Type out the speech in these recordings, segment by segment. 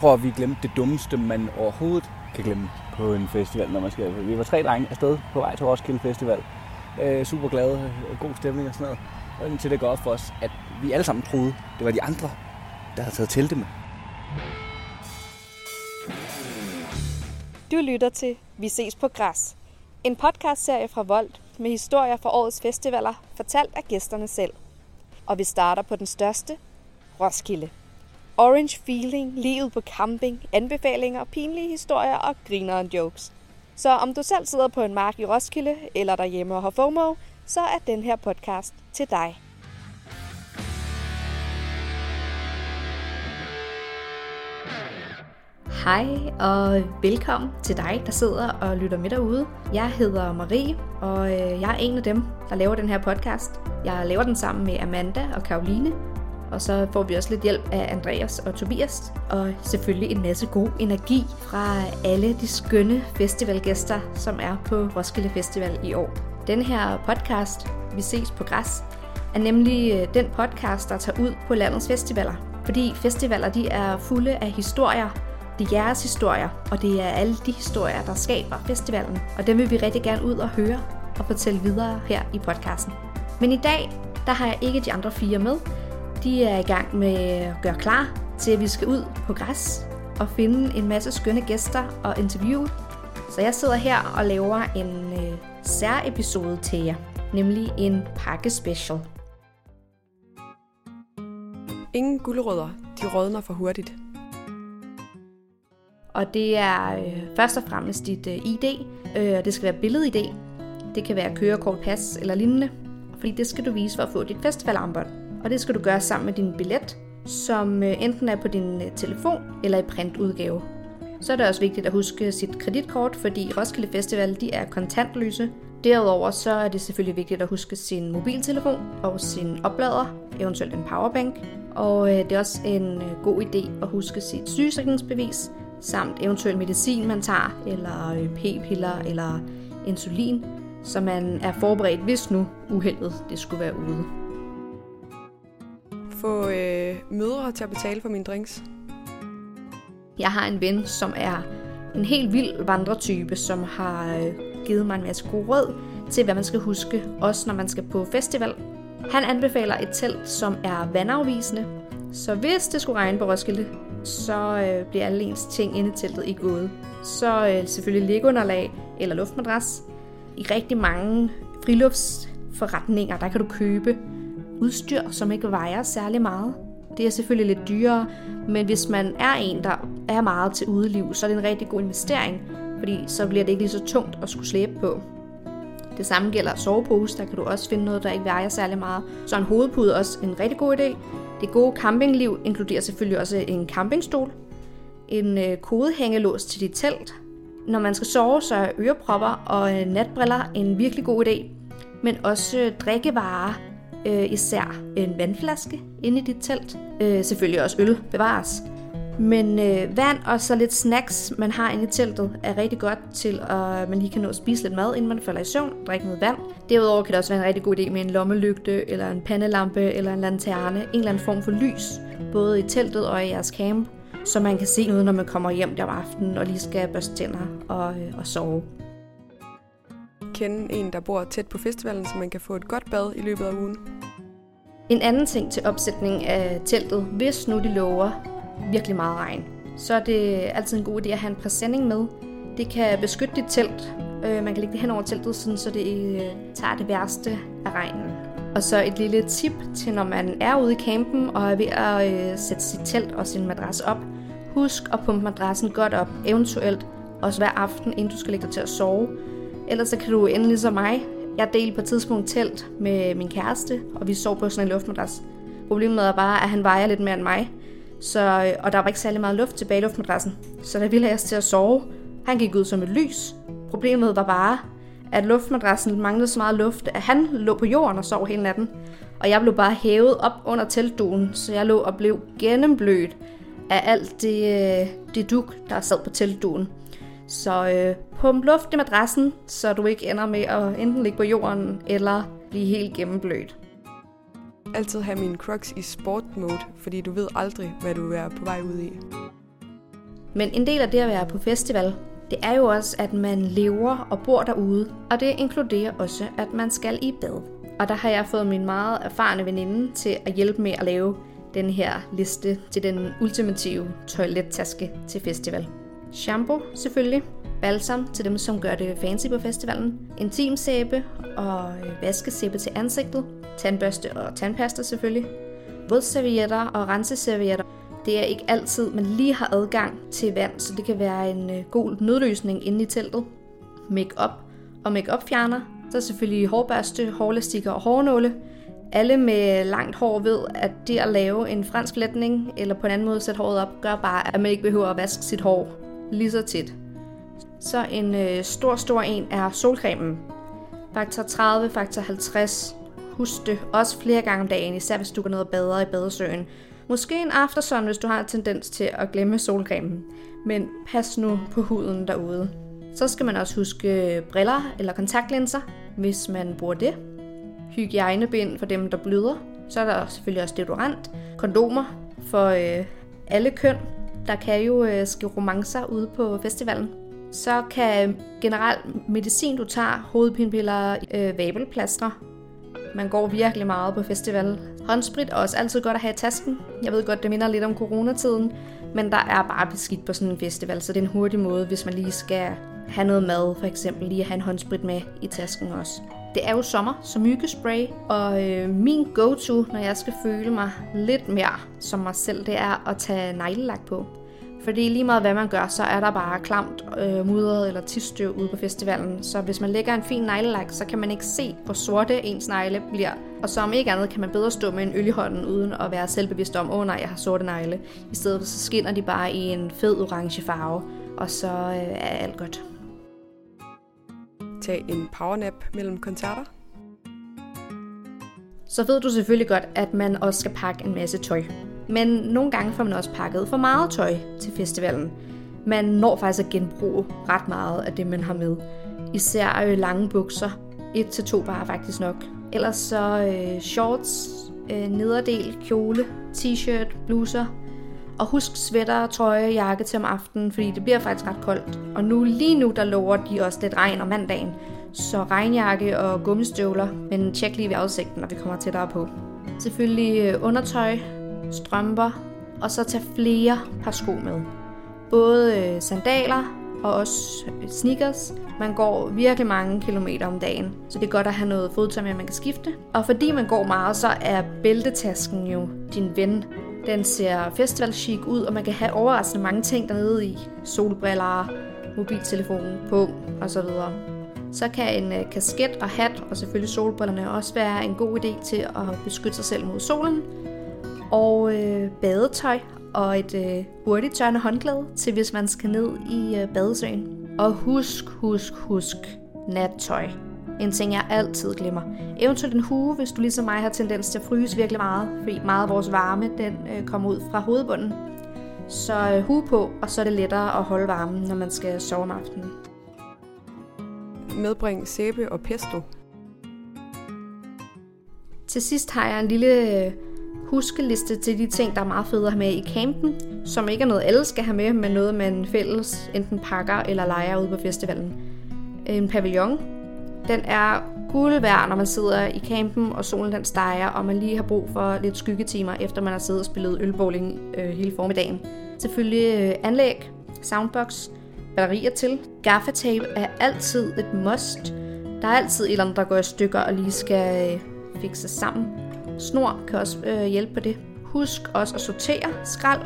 prøv at vi glemte det dummeste, man overhovedet kan glemme på en festival, når man skal. Vi var tre drenge afsted på vej til Roskilde Festival. Øh, super glade, god stemning og sådan noget. Og indtil det går op for os, at vi alle sammen troede, det var de andre, der havde taget telte med. Du lytter til Vi ses på græs. En podcastserie fra Vold med historier fra årets festivaler, fortalt af gæsterne selv. Og vi starter på den største, Roskilde. Orange feeling, livet på camping, anbefalinger, pinlige historier og grineren jokes. Så om du selv sidder på en mark i Roskilde eller derhjemme og har FOMO, så er den her podcast til dig. Hej og velkommen til dig, der sidder og lytter med derude. Jeg hedder Marie, og øh, jeg er en af dem, der laver den her podcast. Jeg laver den sammen med Amanda og Karoline, og så får vi også lidt hjælp af Andreas og Tobias, og selvfølgelig en masse god energi fra alle de skønne festivalgæster, som er på Roskilde Festival i år. Den her podcast, Vi ses på græs, er nemlig øh, den podcast, der tager ud på landets festivaler. Fordi festivaler de er fulde af historier, det er jeres historier, og det er alle de historier, der skaber festivalen. Og dem vil vi rigtig gerne ud og høre og fortælle videre her i podcasten. Men i dag, der har jeg ikke de andre fire med. De er i gang med at gøre klar til, at vi skal ud på græs og finde en masse skønne gæster og interview. Så jeg sidder her og laver en øh, særepisode til jer, nemlig en pakkespecial. Ingen guldrødder, de rådner for hurtigt. Og det er øh, først og fremmest dit øh, ID, øh, det skal være billed-ID. Det kan være kørekort, pas eller lignende, fordi det skal du vise for at få dit festivalarmbånd. Og det skal du gøre sammen med din billet, som øh, enten er på din øh, telefon eller i printudgave. Så er det også vigtigt at huske sit kreditkort, fordi Roskilde Festival de er kontantløse. Derudover så er det selvfølgelig vigtigt at huske sin mobiltelefon og sin oplader, eventuelt en powerbank. Og øh, det er også en god idé at huske sit sygesikringsbevis, samt eventuel medicin, man tager, eller p-piller, eller insulin, så man er forberedt, hvis nu uheldet det skulle være ude. Få øh, mødre til at betale for mine drinks. Jeg har en ven, som er en helt vild vandretype, som har øh, givet mig en masse god råd til, hvad man skal huske, også når man skal på festival. Han anbefaler et telt, som er vandafvisende, så hvis det skulle regne på Roskilde, så øh, bliver alle ens ting inde i teltet ikke gået. Så øh, selvfølgelig liggeunderlag eller luftmadras. I rigtig mange friluftsforretninger, der kan du købe udstyr, som ikke vejer særlig meget. Det er selvfølgelig lidt dyrere, men hvis man er en, der er meget til udeliv, så er det en rigtig god investering, fordi så bliver det ikke lige så tungt at skulle slæbe på. Det samme gælder sovepose, der kan du også finde noget, der ikke vejer særlig meget. Så en hovedpude er også en rigtig god idé. Det gode campingliv inkluderer selvfølgelig også en campingstol, en øh, kodehængelås til dit telt. Når man skal sove, så er ørepropper og øh, natbriller en virkelig god idé, men også øh, drikkevarer, øh, især en vandflaske inde i dit telt. Øh, selvfølgelig også øl bevares. Men øh, vand og så lidt snacks, man har inde i teltet, er rigtig godt til, at man lige kan nå at spise lidt mad, inden man falder i søvn, drikke noget vand. Derudover kan det også være en rigtig god idé med en lommelygte, eller en pandelampe, eller en lanterne, en eller anden form for lys, både i teltet og i jeres camp, så man kan se noget, når man kommer hjem der om aftenen og lige skal børste tænder og, øh, og sove. Kende en, der bor tæt på festivalen, så man kan få et godt bad i løbet af ugen. En anden ting til opsætning af teltet, hvis nu de lover virkelig meget regn, så er det altid en god idé at have en præsending med. Det kan beskytte dit telt. Øh, man kan lægge det hen over teltet, sådan, så det øh, tager det værste af regnen. Og så et lille tip til, når man er ude i campen og er ved at øh, sætte sit telt og sin madras op. Husk at pumpe madrassen godt op, eventuelt også hver aften, inden du skal lægge dig til at sove. Ellers så kan du ende ligesom mig. Jeg delte på et tidspunkt telt med min kæreste, og vi sov på sådan en luftmadras. Problemet er bare, at han vejer lidt mere end mig, så, øh, og der var ikke særlig meget luft tilbage i luftmadrassen. Så der ville jeg til at sove. Han gik ud som et lys. Problemet var bare, at luftmadrassen manglede så meget luft, at han lå på jorden og sov hele natten. Og jeg blev bare hævet op under teltduen, så jeg lå og blev gennemblødt af alt det, øh, det duk, der sad på teltduen. Så øh, pump luft i madrassen, så du ikke ender med at enten ligge på jorden eller blive helt gennemblødt. Altid have mine crocs i sport mode, fordi du ved aldrig, hvad du er på vej ud i. Men en del af det at være på festival, det er jo også, at man lever og bor derude, og det inkluderer også, at man skal i bad. Og der har jeg fået min meget erfarne veninde til at hjælpe med at lave den her liste til den ultimative toilettaske til festival. Shampoo selvfølgelig, balsam til dem, som gør det fancy på festivalen, intimsæbe og øh, vaskesæbe til ansigtet, tandbørste og tandpasta selvfølgelig, vådservietter og renseservietter. Det er ikke altid, man lige har adgang til vand, så det kan være en øh, god nødløsning inde i teltet. Make-up og make-up fjerner. Så er selvfølgelig hårbørste, hårlastikker og hårnåle. Alle med langt hår ved, at det at lave en fransk letning, eller på en anden måde sætte håret op, gør bare, at man ikke behøver at vaske sit hår lige så tit. Så en øh, stor, stor en er solcremen. Faktor 30, faktor 50. Husk det også flere gange om dagen, især hvis du går ned og bader i badesøen. Måske en aftersun, hvis du har en tendens til at glemme solcremen. Men pas nu på huden derude. Så skal man også huske briller eller kontaktlinser, hvis man bruger det. Hygiejnebind for dem, der bløder. Så er der selvfølgelig også deodorant. Kondomer for øh, alle køn. Der kan jo øh, romancer ude på festivalen. Så kan øh, generelt medicin, du tager, hovedpinepiller, øh, vabelplaster, man går virkelig meget på festival. Håndsprit er også altid godt at have i tasken. Jeg ved godt, det minder lidt om coronatiden, men der er bare beskidt på sådan en festival, så det er en hurtig måde, hvis man lige skal have noget mad, for eksempel lige at have en håndsprit med i tasken også. Det er jo sommer, så myggespray, og øh, min go-to, når jeg skal føle mig lidt mere som mig selv, det er at tage neglelak på. Fordi lige meget hvad man gør, så er der bare klamt, øh, mudret eller tidsstøv ude på festivalen. Så hvis man lægger en fin neglelak, så kan man ikke se, hvor sorte ens negle bliver. Og som ikke andet kan man bedre stå med en øl i hånden, uden at være selvbevidst om, åh oh, nej, jeg har sorte negle. I stedet så skinner de bare i en fed orange farve, og så øh, er alt godt tage en powernap mellem koncerter. Så ved du selvfølgelig godt, at man også skal pakke en masse tøj. Men nogle gange får man også pakket for meget tøj til festivalen. Man når faktisk at genbruge ret meget af det, man har med. Især øh, lange bukser. Et til to bare faktisk nok. Ellers så øh, shorts, øh, nederdel, kjole, t-shirt, bluser. Og husk sweater, trøje, jakke til om aftenen, fordi det bliver faktisk ret koldt. Og nu lige nu, der lover de også lidt regn om mandagen. Så regnjakke og gummistøvler, men tjek lige ved udsigten, når vi kommer tættere på. Selvfølgelig øh, undertøj, strømper, og så tag flere par sko med. Både øh, sandaler og også øh, sneakers. Man går virkelig mange kilometer om dagen, så det er godt at have noget fodtøj med, man kan skifte. Og fordi man går meget, så er bæltetasken jo din ven. Den ser festival chic ud, og man kan have overraskende mange ting dernede i. Solbriller, mobiltelefon på osv. Så kan en øh, kasket og hat og selvfølgelig solbrillerne også være en god idé til at beskytte sig selv mod solen og øh, badetøj og et øh, hurtigt tørrende håndklæde til hvis man skal ned i øh, badesøen. Og husk, husk, husk nattøj. En ting, jeg altid glemmer. Eventuelt en hue, hvis du ligesom mig har tendens til at fryse virkelig meget, fordi meget af vores varme den øh, kommer ud fra hovedbunden. Så øh, hue på, og så er det lettere at holde varmen, når man skal sove om aftenen. Medbring sæbe og pesto. Til sidst har jeg en lille øh, huskeliste til de ting, der er meget fede at have med i campen, som ikke er noget, alle skal have med, men noget, man fælles enten pakker eller leger ude på festivalen. En pavillon, den er guld værd, når man sidder i campen, og solen den steger, og man lige har brug for lidt skyggetimer, efter man har siddet og spillet ølbowling øh, hele formiddagen. Selvfølgelig øh, anlæg, soundbox, batterier til. Gaffatape er altid et must. Der er altid et eller andet, der går i stykker og lige skal øh, fikse sammen. Snor kan også øh, hjælpe på det. Husk også at sortere skrald.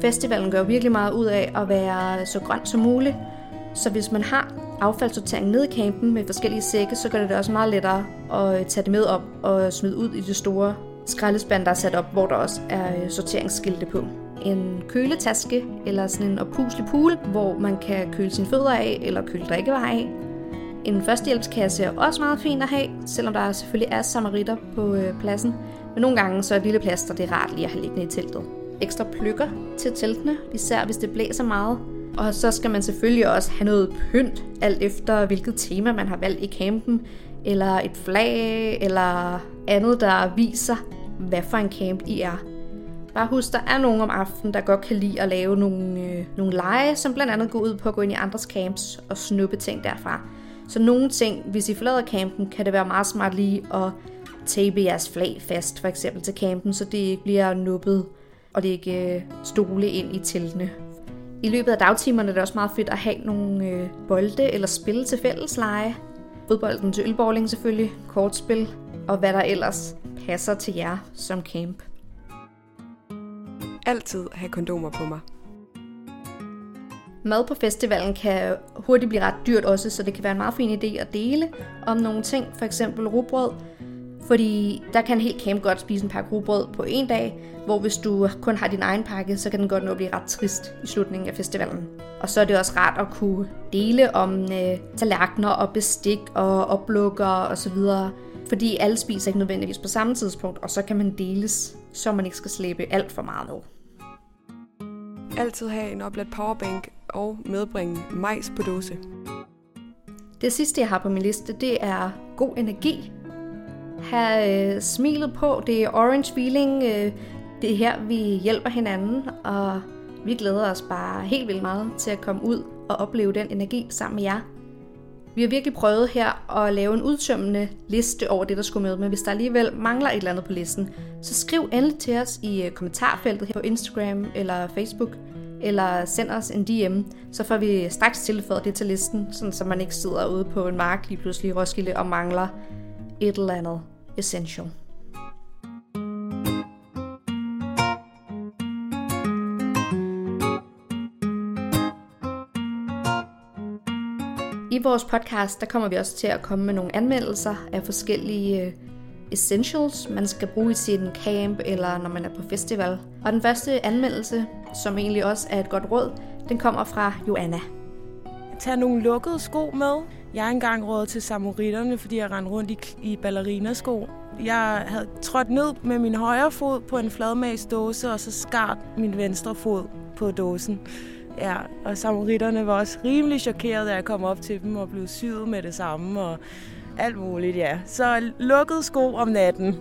Festivalen gør virkelig meget ud af at være så grøn som muligt. Så hvis man har affaldssortering ned i campen med forskellige sække, så gør det det også meget lettere at øh, tage det med op og smide ud i det store skraldespand, der er sat op, hvor der også er øh, sorteringsskilte på. En køletaske eller sådan en oppuslig pool, hvor man kan køle sine fødder af eller køle drikkevarer af. En førstehjælpskasse er også meget fint at have, selvom der selvfølgelig er samaritter på øh, pladsen. Men nogle gange så er et lille plaster det er rart lige at have liggende i teltet. Ekstra pløkker til teltene, især hvis det blæser meget. Og så skal man selvfølgelig også have noget pynt, alt efter hvilket tema man har valgt i campen, eller et flag, eller andet, der viser, hvad for en camp I er. Bare husk, der er nogen om aftenen, der godt kan lide at lave nogle, øh, nogle lege, som blandt andet går ud på at gå ind i andres camps og snuppe ting derfra. Så nogle ting, hvis I forlader campen, kan det være meget smart lige at tape jeres flag fast, for eksempel til campen, så det ikke bliver nuppet, og det ikke øh, stole ind i teltene. I løbet af dagtimerne er det også meget fedt at have nogle øh, bolde eller spil til fællesleje. Fodbolden til ølbowling selvfølgelig, kortspil og hvad der ellers passer til jer som camp. Altid have kondomer på mig. Mad på festivalen kan hurtigt blive ret dyrt også, så det kan være en meget fin idé at dele om nogle ting, for eksempel rugbrød, fordi der kan en helt camp godt spise en pakke rugbrød på en dag, hvor hvis du kun har din egen pakke, så kan den godt nå at blive ret trist i slutningen af festivalen. Og så er det også rart at kunne dele om øh, tallerkener og bestik og oplukker osv., fordi alle spiser ikke nødvendigvis på samme tidspunkt, og så kan man deles, så man ikke skal slæbe alt for meget ned. Altid have en opladt powerbank og medbringe majs på dåse. Det sidste, jeg har på min liste, det er god energi have øh, smilet på, det er orange feeling, øh, det er her, vi hjælper hinanden, og vi glæder os bare helt vildt meget til at komme ud og opleve den energi sammen med jer. Vi har virkelig prøvet her at lave en udtømmende liste over det, der skulle med, men hvis der alligevel mangler et eller andet på listen, så skriv endelig til os i øh, kommentarfeltet her på Instagram eller Facebook, eller send os en DM, så får vi straks tilføjet det til listen, sådan så man ikke sidder ude på en mark lige pludselig i Roskilde og mangler et eller andet essential. I vores podcast, der kommer vi også til at komme med nogle anmeldelser af forskellige øh, essentials, man skal bruge i sin camp eller når man er på festival. Og den første anmeldelse, som egentlig også er et godt råd, den kommer fra Joanna. Tag nogle lukkede sko med. Jeg er engang råd til samuritterne, fordi jeg rendte rundt i, i ballerinasko. Jeg havde trådt ned med min højre fod på en fladmagsdåse, og så skart min venstre fod på dåsen. Ja, og samuritterne var også rimelig chokeret, da jeg kom op til dem og blev syet med det samme. Og alt muligt, ja. Så lukkede sko om natten.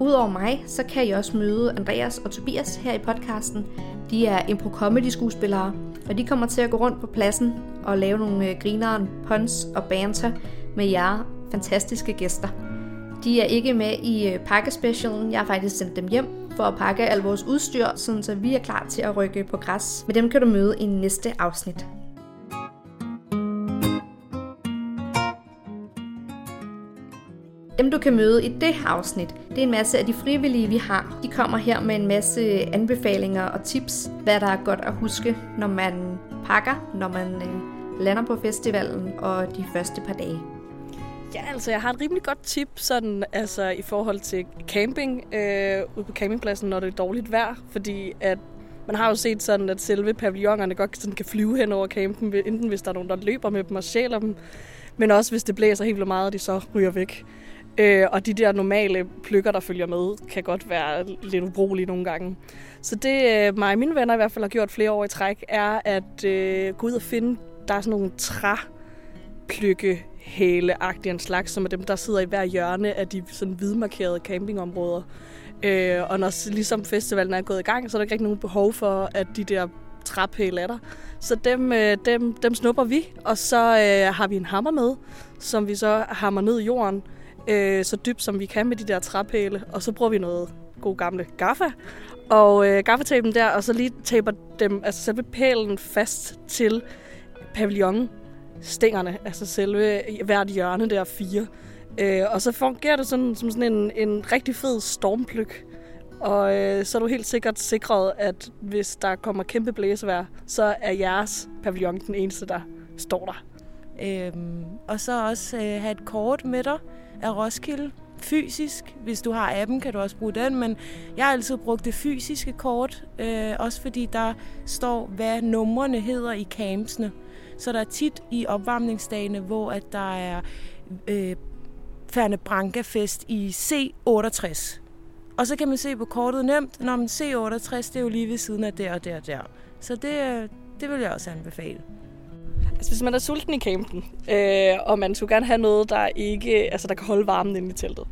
Udover mig, så kan I også møde Andreas og Tobias her i podcasten. De er impro-comedy-skuespillere, og de kommer til at gå rundt på pladsen og lave nogle øh, grineren, puns og banter med jer fantastiske gæster. De er ikke med i øh, pakkespecialen. Jeg har faktisk sendt dem hjem for at pakke al vores udstyr, sådan så vi er klar til at rykke på græs. Men dem kan du møde i næste afsnit. Dem du kan møde i det her afsnit, det er en masse af de frivillige, vi har. De kommer her med en masse anbefalinger og tips, hvad der er godt at huske, når man pakker, når man øh, lander på festivalen og de første par dage. Ja, altså jeg har et rimelig godt tip sådan, altså, i forhold til camping øh, ude på campingpladsen, når det er dårligt vejr, fordi at man har jo set sådan, at selve pavillonerne godt sådan kan flyve hen over campen, enten hvis der er nogen, der løber med dem og sjæler dem, men også hvis det blæser helt vildt meget, og de så ryger væk. Øh, og de der normale pløkker, der følger med, kan godt være lidt ubrugelige nogle gange. Så det øh, mig og mine venner i hvert fald har gjort flere år i træk, er at øh, gå ud og finde, der er sådan nogle træpløkke hæle en slags, som er dem, der sidder i hver hjørne af de sådan hvidmarkerede campingområder. Øh, og når ligesom festivalen er gået i gang, så er der ikke rigtig nogen behov for, at de der træpæle er der. Så dem, øh, dem, dem snupper vi, og så øh, har vi en hammer med, som vi så hammer ned i jorden, øh, så dybt som vi kan med de der træpæle, og så bruger vi noget god gamle gaffa, og øh, gaffatapen der, og så lige taper dem, altså selve pælen fast til pavillonen stængerne, altså selve hvert hjørne der fire. Øh, og så fungerer det sådan, som sådan en, en rigtig fed stormplyk. Og øh, så er du helt sikkert sikret, at hvis der kommer kæmpe blæsevejr, så er jeres pavillon den eneste, der står der. Øhm, og så også øh, have et kort med dig af Roskilde fysisk. Hvis du har appen, kan du også bruge den, men jeg har altid brugt det fysiske kort, øh, også fordi der står, hvad numrene hedder i campsene. Så der er tit i opvarmningsdagene, hvor at der er øh, Ferne Branca Fest i C68. Og så kan man se på kortet nemt, når man C68, det er jo lige ved siden af der og der og der. Så det, øh, det vil jeg også anbefale. Altså, hvis man er sulten i campen, øh, og man skulle gerne have noget, der ikke, altså, der kan holde varmen inde i teltet,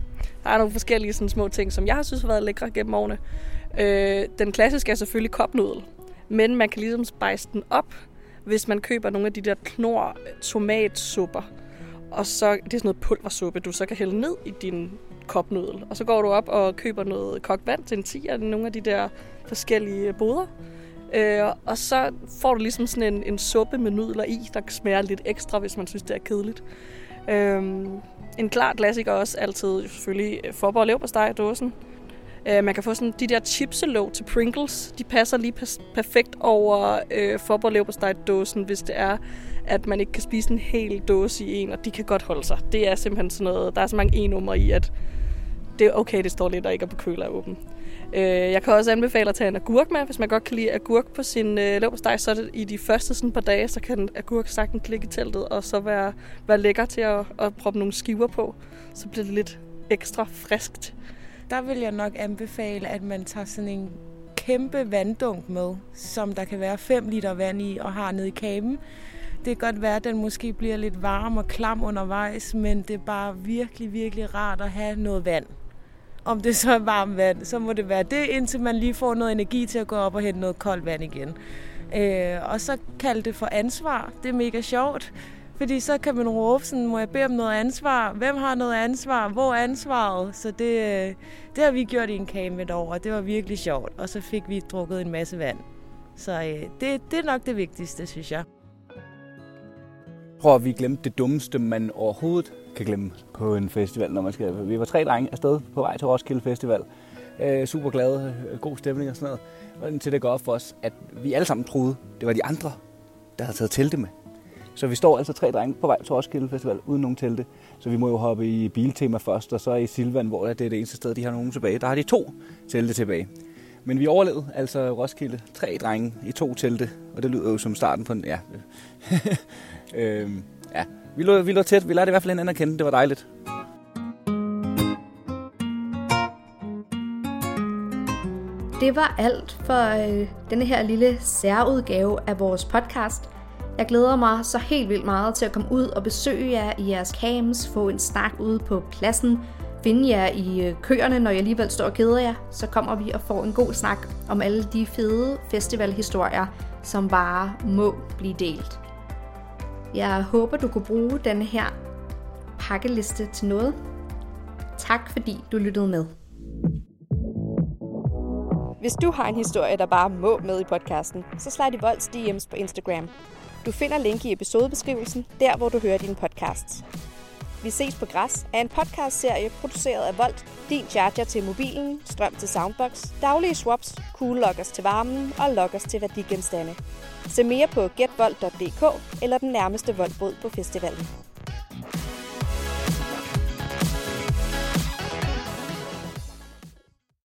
Der er nogle forskellige sådan, små ting, som jeg har synes har været lækre gennem årene. Øh, den klassiske er selvfølgelig kopnudel, men man kan ligesom spejse den op, hvis man køber nogle af de der knor øh, tomatsupper. Og så det er sådan noget pulversuppe, du så kan hælde ned i din kopnudel. Og så går du op og køber noget kogt vand til en 10 af nogle af de der forskellige boder. Øh, og så får du ligesom sådan en, en suppe med nudler i, der smager lidt ekstra, hvis man synes, det er kedeligt. Øh, en klar klassiker også altid selvfølgelig øh, forborg leverpostej dåsen. Øh, man kan få sådan de der chipselåg til Pringles. De passer lige perfekt over øh, forborg leverpostej dåsen, hvis det er, at man ikke kan spise en hel dåse i en, og de kan godt holde sig. Det er simpelthen sådan noget, der er så mange e-numre i, at det er okay, det står lidt og ikke er på køler åben. Øh, jeg kan også anbefale at tage en agurk med, hvis man godt kan lide agurk på sin øh, leverpostej, så det i de første sådan par dage, så kan agurk sagtens klikke i teltet, og så være, være lækker til at, at proppe nogle skiver på. Så bliver det lidt ekstra friskt. Der vil jeg nok anbefale, at man tager sådan en kæmpe vanddunk med, som der kan være 5 liter vand i og har nede i kaben. Det kan godt være, at den måske bliver lidt varm og klam undervejs, men det er bare virkelig, virkelig rart at have noget vand. Om det så er varmt vand, så må det være det, indtil man lige får noget energi til at gå op og hente noget koldt vand igen. Øh, og så kalde det for ansvar. Det er mega sjovt. Fordi så kan man råbe sådan, må jeg bede om noget ansvar? Hvem har noget ansvar? Hvor er ansvaret? Så det, øh, det har vi gjort i en camp et år, og det var virkelig sjovt. Og så fik vi drukket en masse vand. Så øh, det, det er nok det vigtigste, synes jeg. Jeg tror, vi glemte det dummeste, man overhovedet kan glemme på en festival, når man skal. Vi var tre drenge afsted på vej til Roskilde Festival. Øh, super glade, øh, god stemning og sådan noget. Og til det går op for os, at vi alle sammen troede, det var de andre, der havde taget telte med. Så vi står altså tre drenge på vej til Roskilde Festival uden nogen telte. Så vi må jo hoppe i biltema først, og så i Silvan, hvor det er det eneste sted, de har nogen tilbage. Der har de to telte tilbage. Men vi overlevede altså Roskilde. Tre drenge i to telte, og det lyder jo som starten på en... Ja, øhm, ja. Vi, lå, vi lå tæt. Vi lærte i hvert fald hinanden at kende. Det var dejligt. Det var alt for øh, denne her lille særudgave af vores podcast. Jeg glæder mig så helt vildt meget til at komme ud og besøge jer i jeres camps, få en snak ude på pladsen, finde jer i øh, køerne, når jeg alligevel står og keder jer, så kommer vi og får en god snak om alle de fede festivalhistorier, som bare må blive delt. Jeg håber, du kunne bruge denne her pakkeliste til noget. Tak fordi du lyttede med. Hvis du har en historie, der bare må med i podcasten, så slag i Volds DM's på Instagram. Du finder link i episodebeskrivelsen, der hvor du hører din podcast. Vi ses på græs er en podcastserie produceret af Volt, din charger til mobilen, strøm til soundbox, daglige swaps, cool lockers til varmen og lockers til værdigenstande. Se mere på getvolt.dk eller den nærmeste voldbod på festivalen.